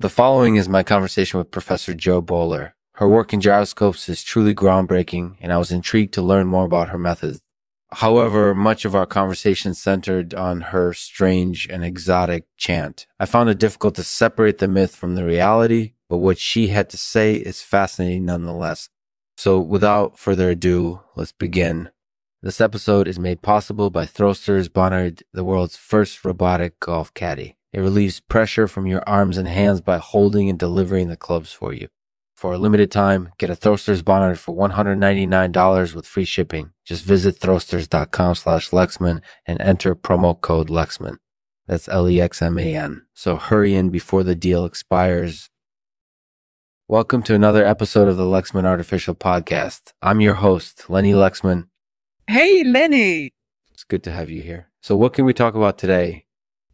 The following is my conversation with Professor Jo Boaler. Her work in gyroscopes is truly groundbreaking, and I was intrigued to learn more about her methods. However, much of our conversation centered on her strange and exotic chant. I found it difficult to separate the myth from the reality, but what she had to say is fascinating nonetheless. So without further ado, let's begin. This episode is made possible by Thrusters Bonnard, the world's first robotic golf caddy. It relieves pressure from your arms and hands by holding and delivering the clubs for you. For a limited time, get a Thrusters Bonard for $199 with free shipping. Just visit thrusters.com slash Lexman and enter promo code Lexman. That's L-E-X-M-A-N. So hurry in before the deal expires. Welcome to another episode of the Lexman Artificial Podcast. I'm your host, Lenny Lexman. Hey, Lenny. It's good to have you here. So what can we talk about today?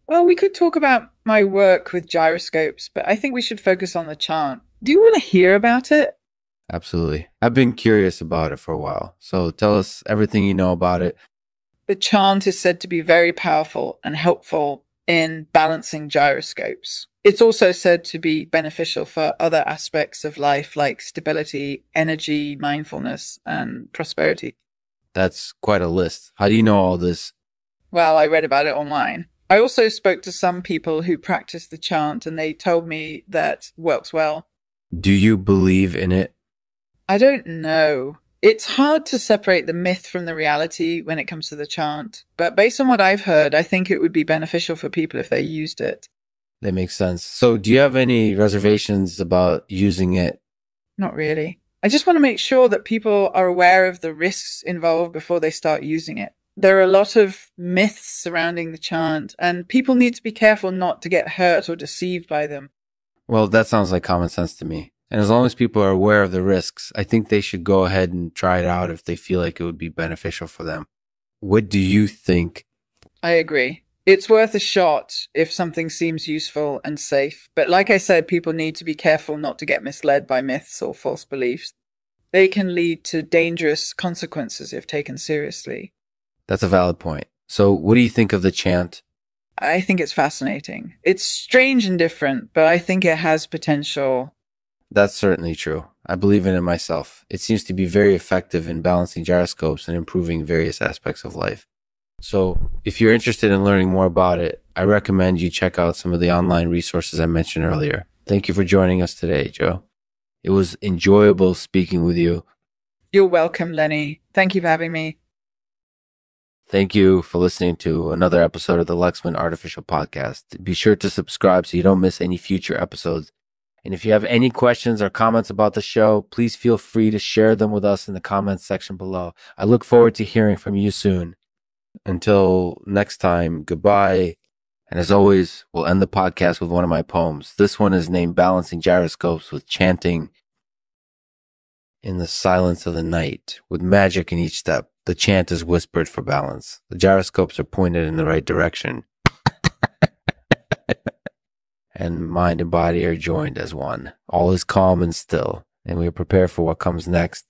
Well, we could talk about my work with gyroscopes, but I think we should focus on the chant. Do you want to hear about it? Absolutely. I've been curious about it for a while. So tell us everything you know about it. The chant is said to be very powerful and helpful in balancing gyroscopes. It's also said to be beneficial for other aspects of life like stability, energy, mindfulness, and prosperity. That's quite a list. How do you know all this? Well, I read about it online. I also spoke to some people who practice the chant and they told me that works well. Do you believe in it? I don't know. It's hard to separate the myth from the reality when it comes to the chant, but based on what I've heard, I think it would be beneficial for people if they used it. That makes sense. So, do you have any reservations about using it? Not really. I just want to make sure that people are aware of the risks involved before they start using it there are a lot of myths surrounding the chant, and people need to be careful not to get hurt or deceived by them. Well, that sounds like common sense to me. And as long as people are aware of the risks, I think they should go ahead and try it out if they feel like it would be beneficial for them. What do you think? I agree. It's worth a shot if something seems useful and safe. But like I said, people need to be careful not to get misled by myths or false beliefs. They can lead to dangerous consequences if taken seriously. That's a valid point. So, what do you think of the chant? I think it's fascinating. It's strange and different, but I think it has potential. That's certainly true. I believe in it myself. It seems to be very effective in balancing gyroscopes and improving various aspects of life. So, if you're interested in learning more about it, I recommend you check out some of the online resources I mentioned earlier. Thank you for joining us today, Jo. It was enjoyable speaking with you. You're welcome, Lenny. Thank you for having me. Thank you for listening to another episode of the Lexman Artificial Podcast. Be sure to subscribe so you don't miss any future episodes. And if you have any questions or comments about the show, please feel free to share them with us in the comments section below. I look forward to hearing from you soon. Until next time, goodbye. And as always, we'll end the podcast with one of my poems. This one is named Balancing Gyroscopes with Chanting in the Silence of the Night, with magic in each step. The chant is whispered for balance. The gyroscopes are pointed in the right direction. and mind and body are joined as one. All is calm and still, and we are prepared for what comes next.